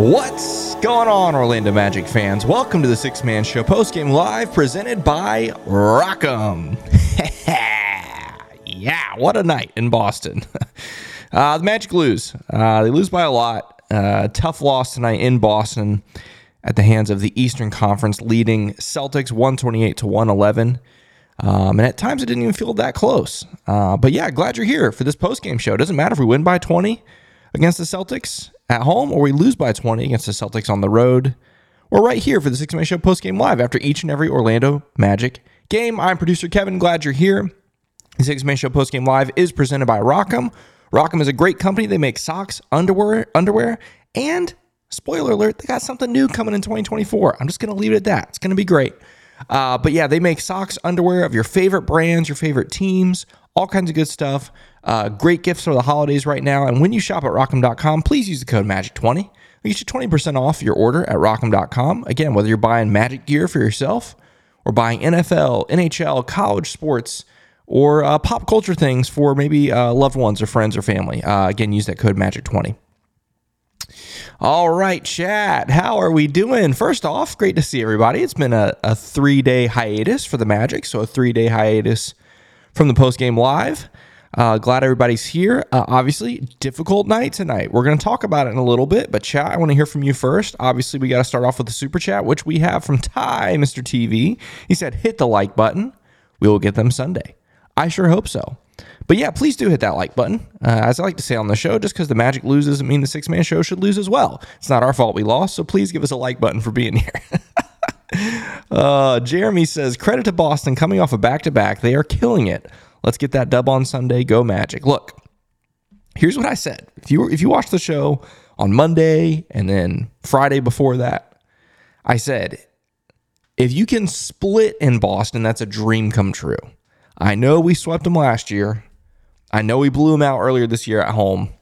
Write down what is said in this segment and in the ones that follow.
What's going on, Orlando Magic fans? Welcome to the Sixth Man Show postgame live presented by Rock'em. yeah, what a night in Boston. Uh, the Magic lose. Uh, they lose by a lot. Uh, tough loss tonight in Boston at the hands of the Eastern Conference leading Celtics 128 to 111. Um, and at times it didn't even feel that close. Uh, but yeah, glad you're here for this postgame show. It doesn't matter if we win by 20 against the Celtics at home or we lose by 20 against the Celtics on the road. We're right here for the Sixth Man Show postgame live after each and every Orlando Magic game. I'm producer Kevin. Glad you're here. The Six Man Show postgame live is presented by Rock'em. Rock'em is a great company. They make socks, underwear, underwear, and spoiler alert, they got something new coming in 2024. I'm just going to leave it at that. It's going to be great. Uh, but yeah, they make socks, underwear of your favorite brands, your favorite teams, all kinds of good stuff. Uh, great gifts for the holidays right now. And when you shop at rock'em.com, please use the code MAGIC20. It'll get you 20% off your order at rock'em.com. Again, whether you're buying magic gear for yourself or buying NFL, NHL, college sports, or uh, pop culture things for maybe uh, loved ones or friends or family. Uh, again, use that code MAGIC20. All right, chat. How are we doing? First off, great to see everybody. It's been a, a three day hiatus for the Magic, so a three day hiatus from the post game live. Uh, glad everybody's here. Uh, obviously, difficult night tonight. We're going to talk about it in a little bit, but chat, I want to hear from you first. Obviously, we got to start off with the super chat, which we have from Ty, Mr. TV. He said, hit the like button. We will get them Sunday. I sure hope so. But yeah, please do hit that like button. Uh, as I like to say on the show, just because the Magic loses doesn't mean the sixth man show should lose as well. It's not our fault we lost, so please give us a like button for being here. uh, Jeremy says, credit to Boston coming off a back to back. They are killing it. Let's get that dub on Sunday. Go Magic. Look, here's what I said. If you if you watch the show on Monday and then Friday before that, I said if you can split in Boston, that's a dream come true. I know we swept them last year. I know we blew them out earlier this year at home.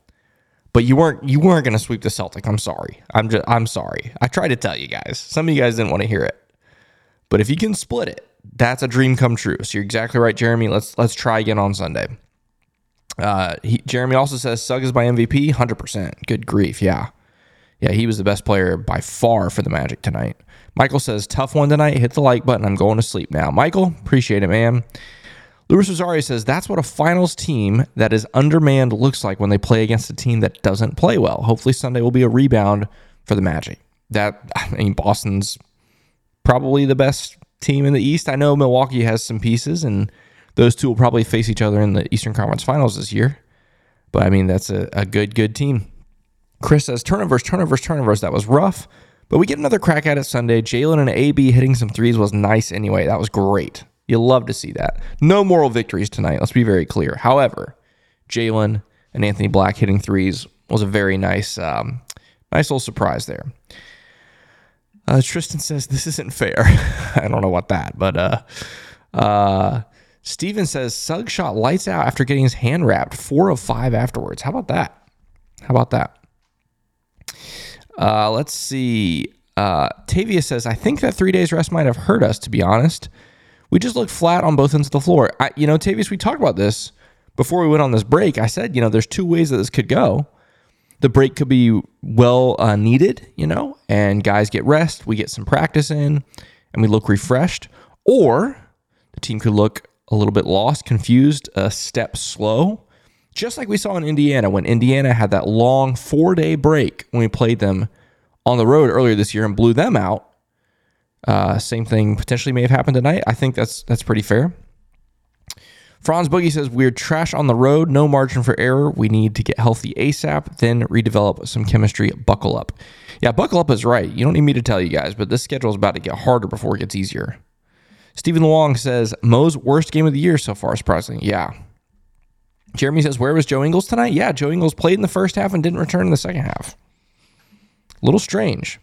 But you weren't you weren't going to sweep the Celtic. I'm sorry. I'm just I'm sorry. I tried to tell you guys. Some of you guys didn't want to hear it. But if you can split it, that's a dream come true. So you're exactly right, Jeremy. Let's let's try again on Sunday. Uh, he, Jeremy also says Sugg is my MVP, hundred percent. Good grief, yeah, yeah. He was the best player by far for the Magic tonight. Michael says tough one tonight. Hit the like button. I'm going to sleep now. Michael, appreciate it, man. Luis Rosario says that's what a finals team that is undermanned looks like when they play against a team that doesn't play well. Hopefully Sunday will be a rebound for the Magic. That I mean, Boston's probably the best team in the East. I know Milwaukee has some pieces, and those two will probably face each other in the Eastern Conference Finals this year. But I mean, that's a, a good, good team. Chris says turnovers, turnovers, turnovers. That was rough, but we get another crack at it Sunday. Jalen and AB hitting some threes was nice anyway. That was great. You love to see that. No moral victories tonight. Let's be very clear. However, Jalen and Anthony Black hitting threes was a very nice, um, nice little surprise there. Uh, Tristan says this isn't fair. I don't know what that, but uh, uh, Steven says Sugg shot lights out after getting his hand wrapped. Four of five afterwards. How about that? How about that? Uh, let's see. Uh, Tavia says I think that three days rest might have hurt us. To be honest, we just looked flat on both ends of the floor. I, you know, Tavius, we talked about this before we went on this break. I said, you know, there's two ways that this could go. The break could be well uh, needed, you know, and guys get rest, we get some practice in, and we look refreshed. Or the team could look a little bit lost, confused, a step slow, just like we saw in Indiana when Indiana had that long four day break when we played them on the road earlier this year and blew them out. Uh, same thing potentially may have happened tonight. I think that's that's pretty fair. Franz Boogie says we're trash on the road, no margin for error. We need to get healthy ASAP, then redevelop some chemistry. Buckle up. Yeah, buckle up is right. You don't need me to tell you guys, but this schedule is about to get harder before it gets easier. Stephen Long says Mo's worst game of the year so far, surprisingly. Yeah. Jeremy says, Where was Joe Ingles tonight? Yeah, Joe Ingles played in the first half and didn't return in the second half. A little strange.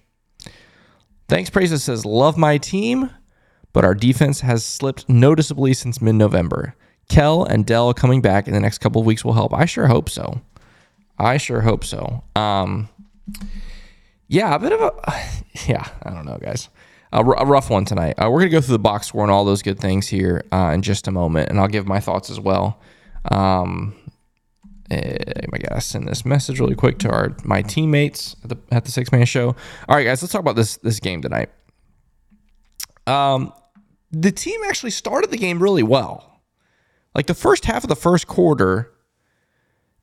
Thanks, Praises says, Love my team, but our defense has slipped noticeably since mid November. Kell and Dell coming back in the next couple of weeks will help. I sure hope so. I sure hope so. Um, yeah, a bit of a, yeah, I don't know, guys a, a rough one tonight. Uh, we're to go through the box score and all those good things here uh, in just a moment, and I'll give my thoughts as well. Um, eh, I gotta send this message really quick to our my teammates at the at the sixth man show. All right, guys, let's talk about this this game tonight. Um, the team actually started the game really well. Like the first half of the first quarter,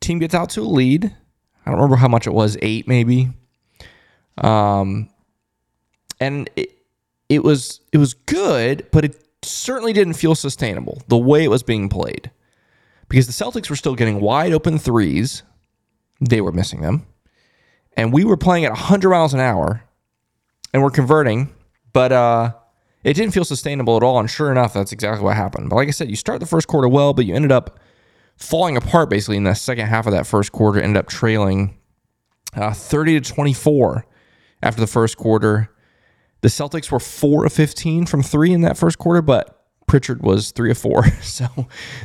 team gets out to a lead. I don't remember how much it was, eight maybe. Um, and it, it was it was good, but it certainly didn't feel sustainable the way it was being played. Because the Celtics were still getting wide open threes. They were missing them. And we were playing at 100 miles an hour and we're converting, but uh, it didn't feel sustainable at all. And sure enough, that's exactly what happened. But like I said, you start the first quarter well, but you ended up falling apart basically in the second half of that first quarter, ended up trailing uh, 30 to 24 after the first quarter. The Celtics were four of 15 from three in that first quarter, but Pritchard was three of four. So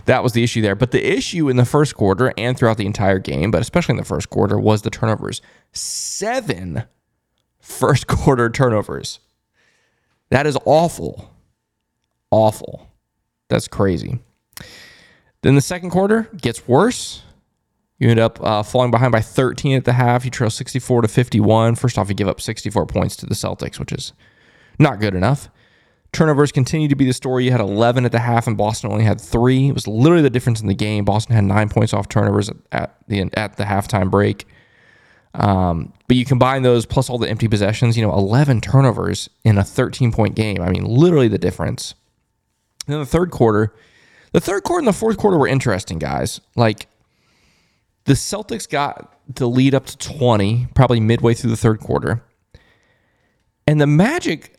that was the issue there. But the issue in the first quarter and throughout the entire game, but especially in the first quarter, was the turnovers. Seven first quarter turnovers. That is awful. Awful. That's crazy. Then the second quarter gets worse. You end up uh, falling behind by 13 at the half. You trail 64 to 51. First off, you give up 64 points to the Celtics, which is not good enough. Turnovers continue to be the story. You had 11 at the half, and Boston only had three. It was literally the difference in the game. Boston had nine points off turnovers at the at the halftime break. Um, but you combine those plus all the empty possessions, you know, 11 turnovers in a 13 point game. I mean, literally the difference. And then the third quarter, the third quarter and the fourth quarter were interesting, guys. Like the Celtics got the lead up to 20, probably midway through the third quarter. And the Magic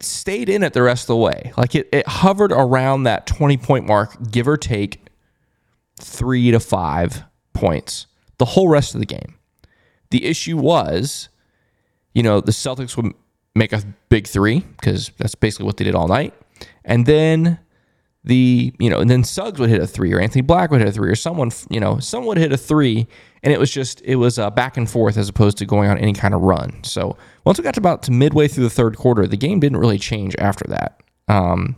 stayed in it the rest of the way. Like it, it hovered around that 20 point mark, give or take three to five points the whole rest of the game. The issue was, you know, the Celtics would make a big three because that's basically what they did all night. And then the you know, and then Suggs would hit a three, or Anthony Black would hit a three, or someone you know, someone would hit a three, and it was just it was uh, back and forth as opposed to going on any kind of run. So once we got to about to midway through the third quarter, the game didn't really change after that. Um,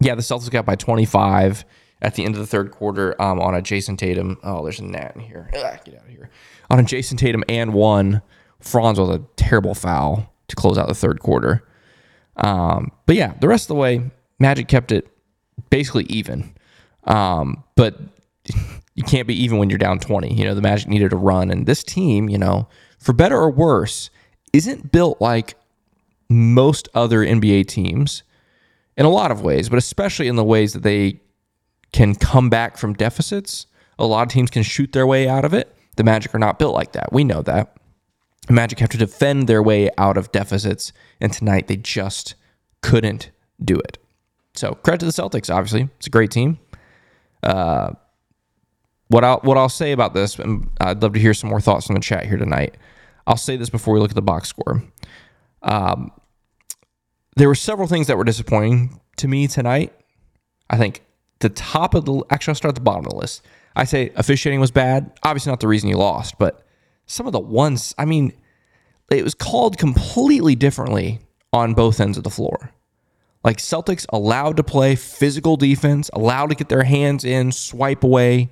yeah, the Celtics got by 25 at the end of the third quarter um, on a Jayson Tatum. Oh, there's a gnat in here. Ugh, get out of here. On a Jayson Tatum and one. Franz was a terrible foul to close out the third quarter. Um, but yeah, the rest of the way, Magic kept it basically even. Um, but you can't be even when you're down 20. You know, the Magic needed a run. And this team, you know, for better or worse, isn't built like most other NBA teams in a lot of ways, but especially in the ways that they can come back from deficits. A lot of teams can shoot their way out of it. The Magic are not built like that. We know that. The Magic have to defend their way out of deficits, and tonight they just couldn't do it. So credit to the Celtics. Obviously, it's a great team. Uh, what I'll what I'll say about this, and I'd love to hear some more thoughts from the chat here tonight. I'll say this before we look at the box score. Um, there were several things that were disappointing to me tonight. I think the top of the actually I'll start at the bottom of the list. I say officiating was bad. Obviously not the reason you lost, but some of the ones, I mean, it was called completely differently on both ends of the floor. Like Celtics allowed to play physical defense, allowed to get their hands in, swipe away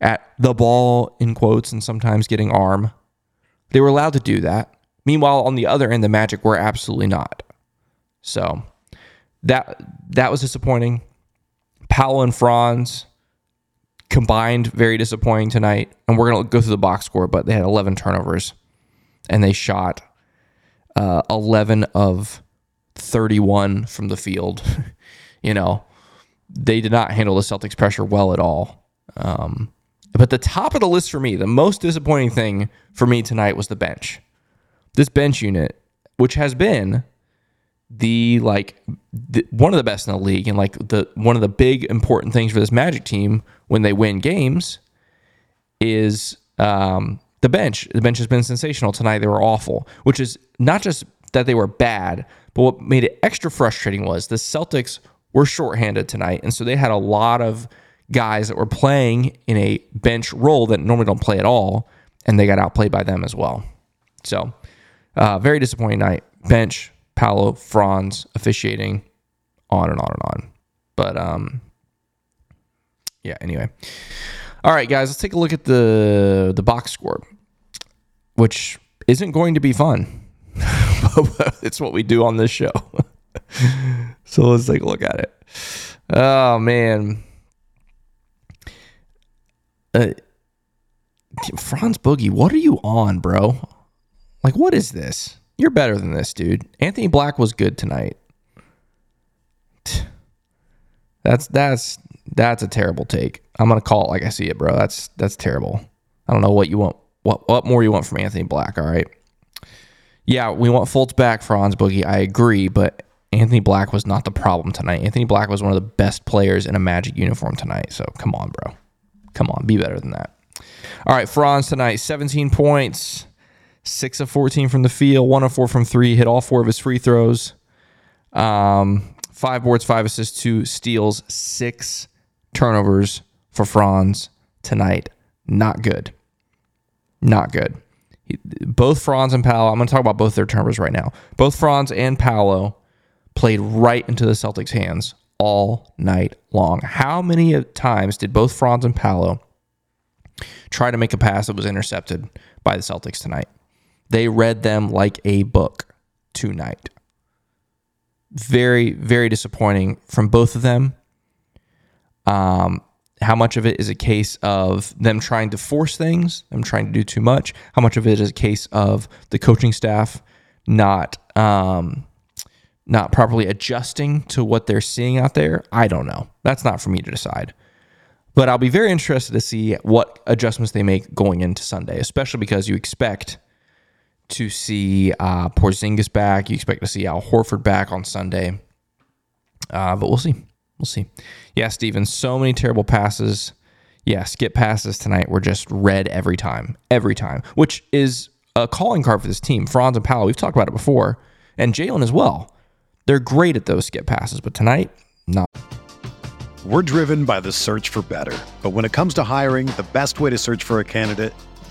at the ball in quotes and sometimes getting arm. They were allowed to do that. Meanwhile, on the other end, the Magic were absolutely not. So that that was disappointing. Paolo and Franz combined very disappointing tonight. And we're gonna go through the box score, but they had 11 turnovers, and they shot uh, 11 of 31 from the field. you know, they did not handle the Celtics pressure well at all. Um, but the top of the list for me, the most disappointing thing for me tonight was the bench. This bench unit, which has been the like the, one of the best in the league and like the one of the big important things for this Magic team when they win games is um, the bench. The bench has been sensational tonight. They were awful, which is not just that they were bad, but what made it extra frustrating was the Celtics were shorthanded tonight, and so they had a lot of guys that were playing in a bench role that normally don't play at all, and they got outplayed by them as well. So, uh, very disappointing night. Bench Paolo, Franz officiating, on and on and on. But um, yeah. Anyway, all right, guys, let's take a look at the the box score, which isn't going to be fun. it's what we do on this show. so let's take a look at it. Oh man. Uh, Franz Boogie, what are you on, bro? Like, what is this? You're better than this, dude. Anthony Black was good tonight. That's that's that's a terrible take. I'm gonna call it like I see it, bro. That's that's terrible. I don't know what you want. What what more you want from Anthony Black? All right. Yeah, we want Fultz back, Franz Boogie. I agree, but Anthony Black was not the problem tonight. Anthony Black was one of the best players in a Magic uniform tonight. So come on, bro. Come on, be better than that. All right, Franz tonight, 17 points, six of 14 from the field, one of four from three, hit all four of his free throws. Um, five boards, five assists, two steals, six turnovers for Franz tonight. Not good. Not good. Both Franz and Paolo, I'm going to talk about both their turnovers right now. Both Franz and Paolo played right into the Celtics' hands all night long. How many times did both Franz and Paolo try to make a pass that was intercepted by the Celtics tonight? They read them like a book tonight. Very, very disappointing from both of them. Um, how much of it is a case of them trying to force things, them trying to do too much? How much of it is a case of the coaching staff not um, not properly adjusting to what they're seeing out there? I don't know. That's not for me to decide. But I'll be very interested to see what adjustments they make going into Sunday, especially because you expect to see uh, Porzingis back. You expect to see Al Horford back on Sunday. Uh, but we'll see. We'll see. Yeah, Steven, so many terrible passes. Yeah, skip passes tonight were just red every time, every time, which is a calling card for this team. Franz and Paolo, we've talked about it before, and Jalen as well. They're great at those skip passes, but tonight, not. We're driven by the search for better. But when it comes to hiring, the best way to search for a candidate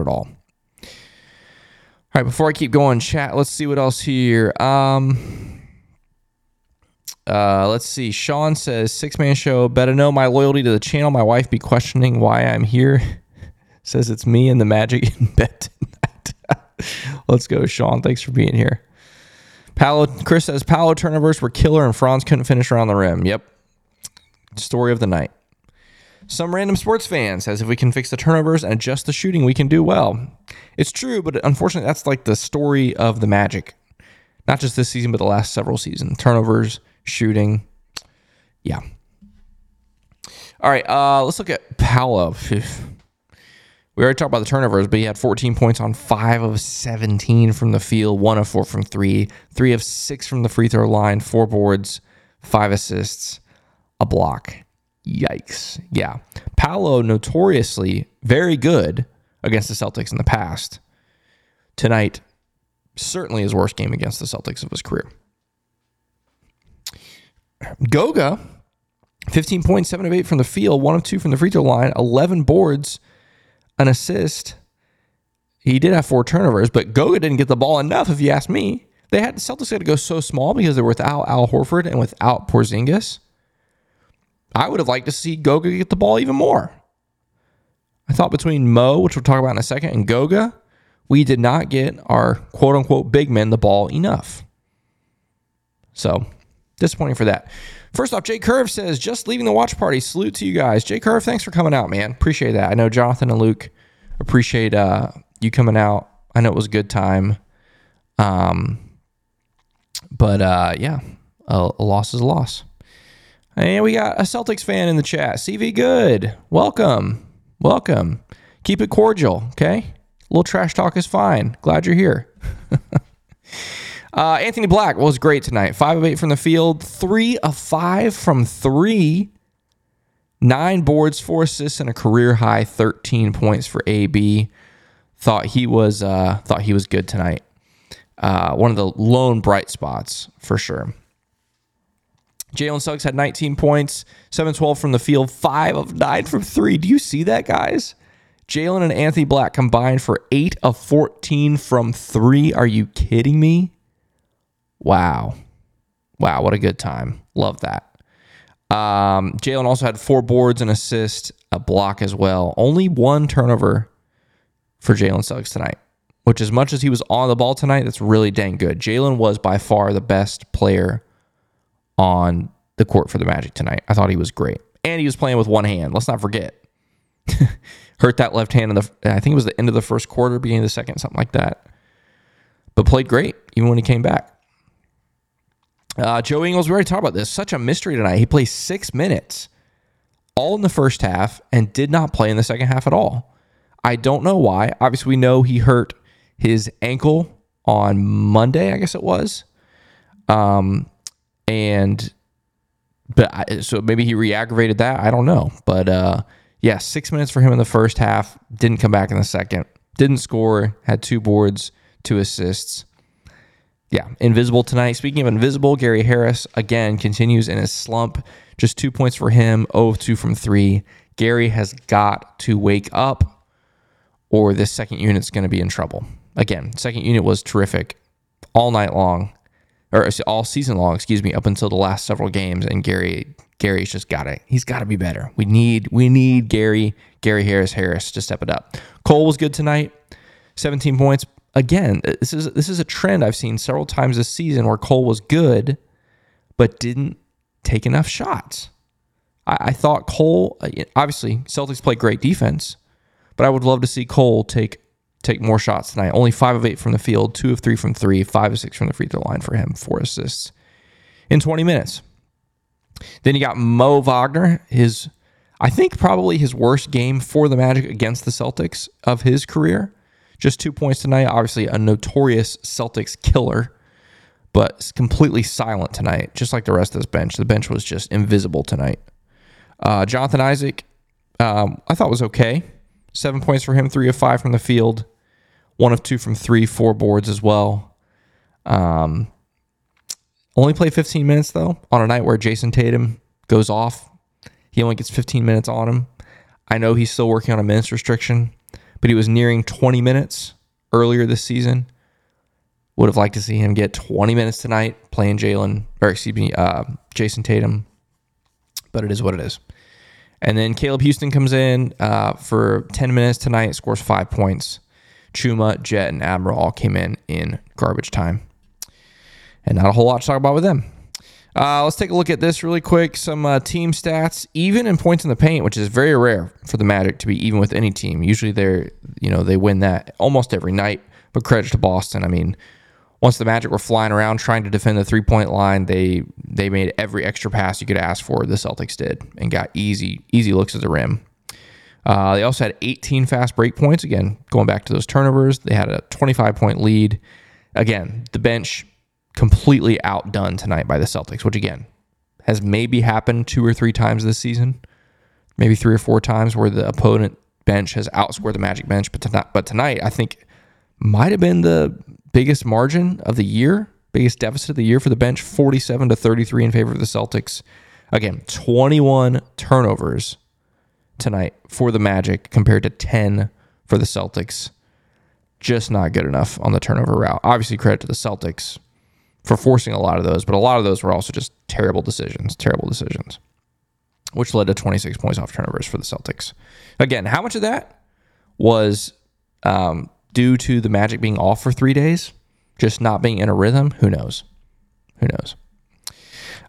at all. All right, before I keep going, chat, let's see what else here. Um, uh, let's see. Sean says, sixth man show. Better know my loyalty to the channel. My wife be questioning why I'm here. says it's me and the magic in bed tonight. let's go, Sean. Thanks for being here. Paolo, Chris says, Paolo turnovers were killer and Franz couldn't finish around the rim. Yep. Story of the night. Some random sports fan says if we can fix the turnovers and adjust the shooting, we can do well. It's true, but unfortunately, that's like the story of the Magic. Not just this season, but the last several seasons. Turnovers, shooting. Yeah. All right, uh, let's look at Paolo. We already talked about the turnovers, but he had 14 points on 5 of 17 from the field, 1 of 4 from 3, 3 of 6 from the free throw line, 4 boards, 5 assists, a block. Yikes. Yeah. Paolo notoriously very good against the Celtics in the past. Tonight, certainly his worst game against the Celtics of his career. Goga, 15.7 of 8 from the field, 1 of 2 from the free throw line, 11 boards, an assist. He did have four turnovers, but Goga didn't get the ball enough, if you ask me. They had the Celtics had to go so small because they were without Al Horford and without Porzingis. I would have liked to see Goga get the ball even more. I thought between Mo, which we'll talk about in a second, and Goga, we did not get our quote unquote big men the ball enough. So disappointing for that. First off, Jay Curve says, just leaving the watch party. Salute to you guys. Jay Curve, thanks for coming out, man. Appreciate that. I know Jonathan and Luke appreciate uh, you coming out. I know it was a good time. Um, but uh, yeah, a, a loss is a loss. And we got a Celtics fan in the chat. CV Good. Welcome. Welcome. Keep it cordial, okay? A little trash talk is fine. Glad you're here. uh, Anthony Black was great tonight. Five of eight from the field, three of five from three, nine boards, four assists, and a career high 13 points for AB. Thought he was uh, thought he was good tonight. Uh, one of the lone bright spots for sure. Jalen Suggs had 19 points, 7 12 from the field, 5 of 9 from 3. Do you see that, guys? Jalen and Anthony Black combined for 8 of 14 from 3. Are you kidding me? Wow. Wow, what a good time. Love that. Um, Jalen also had four boards and assist, a block as well. Only one turnover for Jalen Suggs tonight, which, as much as he was on the ball tonight, that's really dang good. Jalen was by far the best player on the court for the Magic tonight. I thought he was great. And he was playing with one hand. Let's not forget. Hurt that left hand in the I think it was the end of the first quarter, beginning of the second, something like that. But played great even when he came back. Uh, Joe Ingles, we already talked about this. Such a mystery tonight. He played six minutes all in the first half and did not play in the second half at all. I don't know why. Obviously, we know he hurt his ankle on Monday, I guess it was. Um, and but I, so maybe he re-aggravated that. I don't know, but uh, yeah, six minutes for him in the first half. Didn't come back in the second. Didn't score. Had two boards, two assists. Yeah, invisible tonight. Speaking of invisible, Gary Harris again continues in his slump. Just two points for him. 0 2 from three. Gary has got to wake up, or this second unit's going to be in trouble. Again, second unit was terrific all night long or all season long, excuse me, up until the last several games. And Gary, Gary's just got it. He's got to be better. We need, we need Gary, Gary Harris, Harris to step it up. Cole was good tonight, 17 points. Again, this is this is a trend I've seen several times this season where Cole was good, but didn't take enough shots. I, I thought Cole, uh, obviously, Celtics play great defense, but I would love to see Cole take take more shots tonight. Only five of eight from the field, two of three from three, five of six from the free throw line for him, four assists in 20 minutes. Then you got Mo Wagner, his, I think probably his worst game for the Magic against the Celtics of his career. Just two points tonight. Obviously, a notorious Celtics killer, but completely silent tonight, just like the rest of this bench. The bench was just invisible tonight. Uh, Jonathan Isaac, um, I thought was okay. Seven points for him, three of five from the field, one of two from three, four boards as well. Um, only played 15 minutes though on a night where Jayson Tatum goes off. He only gets 15 minutes on him. I know he's still working on a minutes restriction, but he was nearing 20 minutes earlier this season. Would have liked to see him get 20 minutes tonight playing Jalen, or excuse me, uh, Jayson Tatum. But it is what it is. And then Caleb Houstan comes in uh, for 10 minutes tonight, scores five points. Chuma, Jett, and Admiral all came in in garbage time. And not a whole lot to talk about with them. Uh, let's take a look at this really quick. Some uh, team stats, even in points in the paint, which is very rare for the Magic to be even with any team. Usually they're, you know, they win that almost every night. But credit to Boston. I mean, once the Magic were flying around trying to defend the three point line, they they made every extra pass you could ask for. The Celtics did and got easy easy looks at the rim. Uh, they also had 18 fast break points. Again, going back to those turnovers, they had a 25 point lead. Again, the bench completely outdone tonight by the Celtics, which again has maybe happened two or three times this season, maybe three or four times where the opponent bench has outscored the Magic bench. But tonight, but tonight I think might have been the biggest margin of the year, biggest deficit of the year for the bench, 47 to 33 in favor of the Celtics. Again, 21 turnovers tonight for the Magic compared to 10 for the Celtics. Just not good enough on the turnover route. Obviously, credit to the Celtics for forcing a lot of those, but a lot of those were also just terrible decisions, terrible decisions, which led to 26 points off turnovers for the Celtics. Again, how much of that was um, due to the Magic being off for three days, just not being in a rhythm? Who knows? Who knows?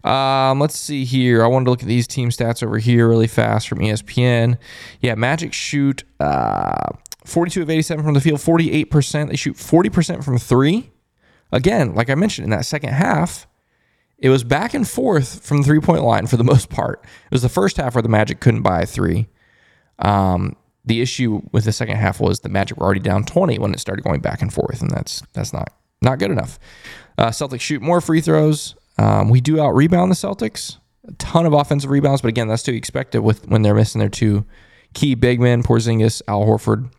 Um, let's see here. I wanted to look at these team stats over here really fast from ESPN. Yeah, Magic shoot uh, 42 of 87 from the field, 48%. They shoot 40% from three again, like I mentioned in that second half, it was back and forth from the three point line for the most part. It was the first half where the Magic couldn't buy a three. Um, the issue with the second half was the Magic were already down 20 when it started going back and forth, and that's that's not not good enough. Uh, Celtics shoot more free throws. Um, we do out rebound the Celtics, a ton of offensive rebounds, but again, that's to be expected with when they're missing their two key big men, Porzingis, Al Horford.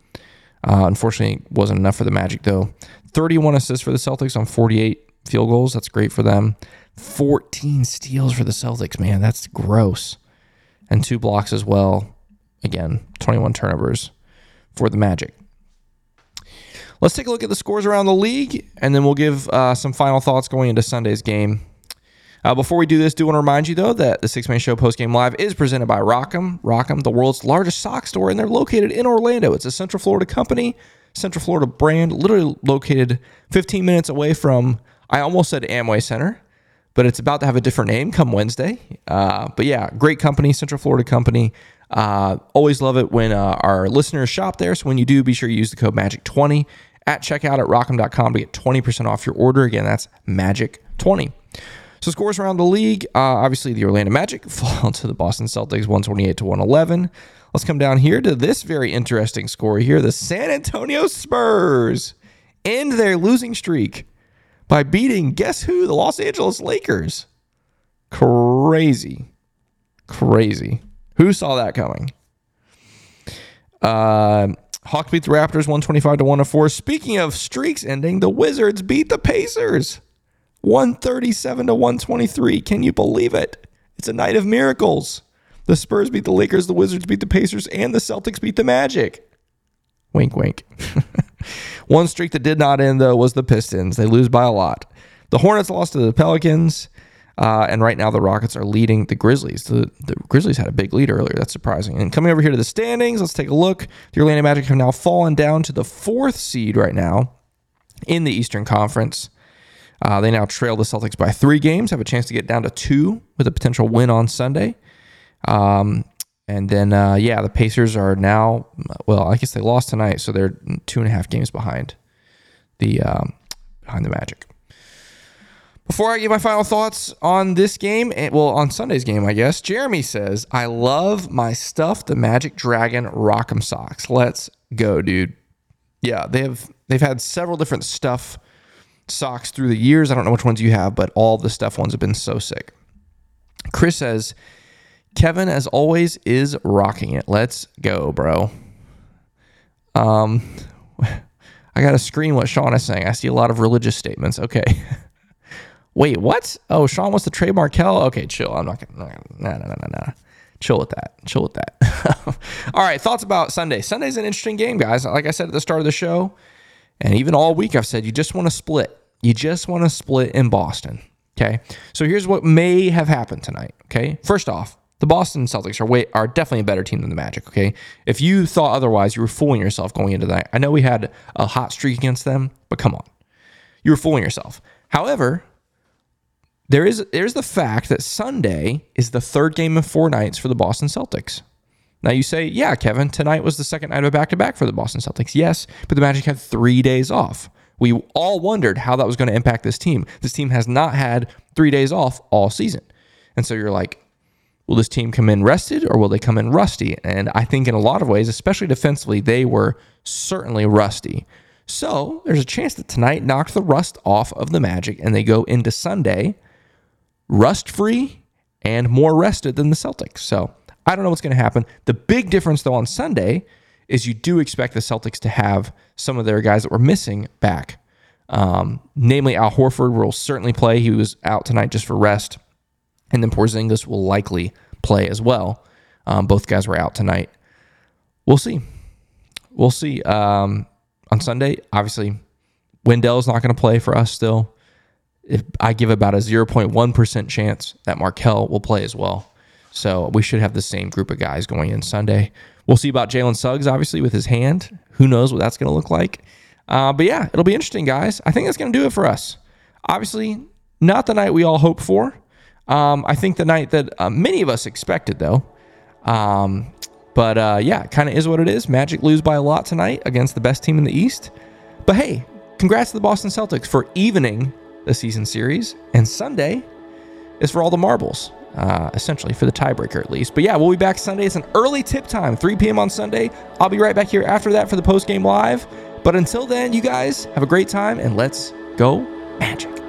Uh, unfortunately, wasn't enough for the Magic though. 31 assists for the Celtics on 48 field goals. That's great for them. 14 steals for the Celtics, man. That's gross. And two blocks as well. Again, 21 turnovers for the Magic. Let's take a look at the scores around the league, and then we'll give uh, some final thoughts going into Sunday's game. Uh, before we do this, do want to remind you though that the Sixth Man Show post game live is presented by Rock'em. Rock'em, the world's largest sock store, and they're located in Orlando. It's a Central Florida company Central Florida brand, literally located 15 minutes away from, I almost said Amway Center, but it's about to have a different name come Wednesday. Uh, but yeah, great company, Central Florida company. Uh, always love it when uh, our listeners shop there. So when you do, be sure you use the code MAGIC20 at checkout at rock'em.com to get 20% off your order. Again, that's MAGIC20. So scores around the league, uh, obviously the Orlando Magic fall to the Boston Celtics 128 to 111. Let's come down here to this very interesting score here. The San Antonio Spurs end their losing streak by beating, guess who? The Los Angeles Lakers. Crazy. Crazy. Who saw that coming? Uh, Hawks beat the Raptors 125 to 104. Speaking of streaks ending, the Wizards beat the Pacers 137 to 123. Can you believe it? It's a night of miracles. The Spurs beat the Lakers, the Wizards beat the Pacers, and the Celtics beat the Magic. Wink, wink. One streak that did not end, though, was the Pistons. They lose by a lot. The Hornets lost to the Pelicans, uh, and right now the Rockets are leading the Grizzlies. The, the Grizzlies had a big lead earlier. That's surprising. And coming over here to the standings, let's take a look. The Orlando Magic have now fallen down to the fourth seed right now in the Eastern Conference. Uh, they now trail the Celtics by three games, have a chance to get down to two with a potential win on Sunday. Um, and then, uh, yeah, the Pacers are now, well, I guess they lost tonight, so they're two and a half games behind the um, behind the Magic. Before I give my final thoughts on this game, eh, well, on Sunday's game, I guess, Jeremy says, I love my stuff, the Magic Dragon Rock'em socks. Let's go, dude. Yeah, they have they've had several different stuff socks through the years. I don't know which ones you have, but all the stuff ones have been so sick. Chris says, Kevin, as always, is rocking it. Let's go, bro. Um, I got to screen what Sean is saying. I see a lot of religious statements. Okay. Wait, what? Oh, Sean wants to trade Markelle? Okay, chill. I'm not gonna. No, no, no, no, no. Chill with that. Chill with that. all right, thoughts about Sunday. Sunday's an interesting game, guys. Like I said at the start of the show, and even all week, I've said you just want to split. You just want to split in Boston. Okay. So here's what may have happened tonight. Okay. First off, the Boston Celtics are way are definitely a better team than the Magic. Okay, if you thought otherwise, you were fooling yourself going into that. I know we had a hot streak against them, but come on, you were fooling yourself. However, there is there's the fact that Sunday is the third game of four nights for the Boston Celtics. Now you say, yeah, Kevin, tonight was the second night of a back to back for the Boston Celtics. Yes, but the Magic had three days off. We all wondered how that was going to impact this team. This team has not had three days off all season. And so you're like, Will this team come in rested or will they come in rusty? And I think in a lot of ways, especially defensively, they were certainly rusty. So there's a chance that tonight knocked the rust off of the Magic and they go into Sunday rust free and more rested than the Celtics. So I don't know what's going to happen. The big difference, though, on Sunday is you do expect the Celtics to have some of their guys that were missing back. Um, namely, Al Horford will certainly play. He was out tonight just for rest. And then Porzingis will likely play as well. Um, both guys were out tonight. We'll see. We'll see. Um, on Sunday, obviously, Wendell's not going to play for us still. If I give about a 0.1% chance that Markelle will play as well. So we should have the same group of guys going in Sunday. We'll see about Jalen Suggs, obviously, with his hand. Who knows what that's going to look like. Uh, but yeah, it'll be interesting, guys. I think that's going to do it for us. Obviously, not the night we all hope for. Um, I think the night that uh, many of us expected, though. Um, but uh, yeah, kind of is what it is. Magic lose by a lot tonight against the best team in the East. But hey, congrats to the Boston Celtics for evening season series. And Sunday is for all the marbles, uh, essentially for the tiebreaker at least. But yeah, we'll be back Sunday. It's an early tip time, 3 p.m. on Sunday. I'll be right back here after that for the post game live. But until then, you guys have a great time and let's go Magic.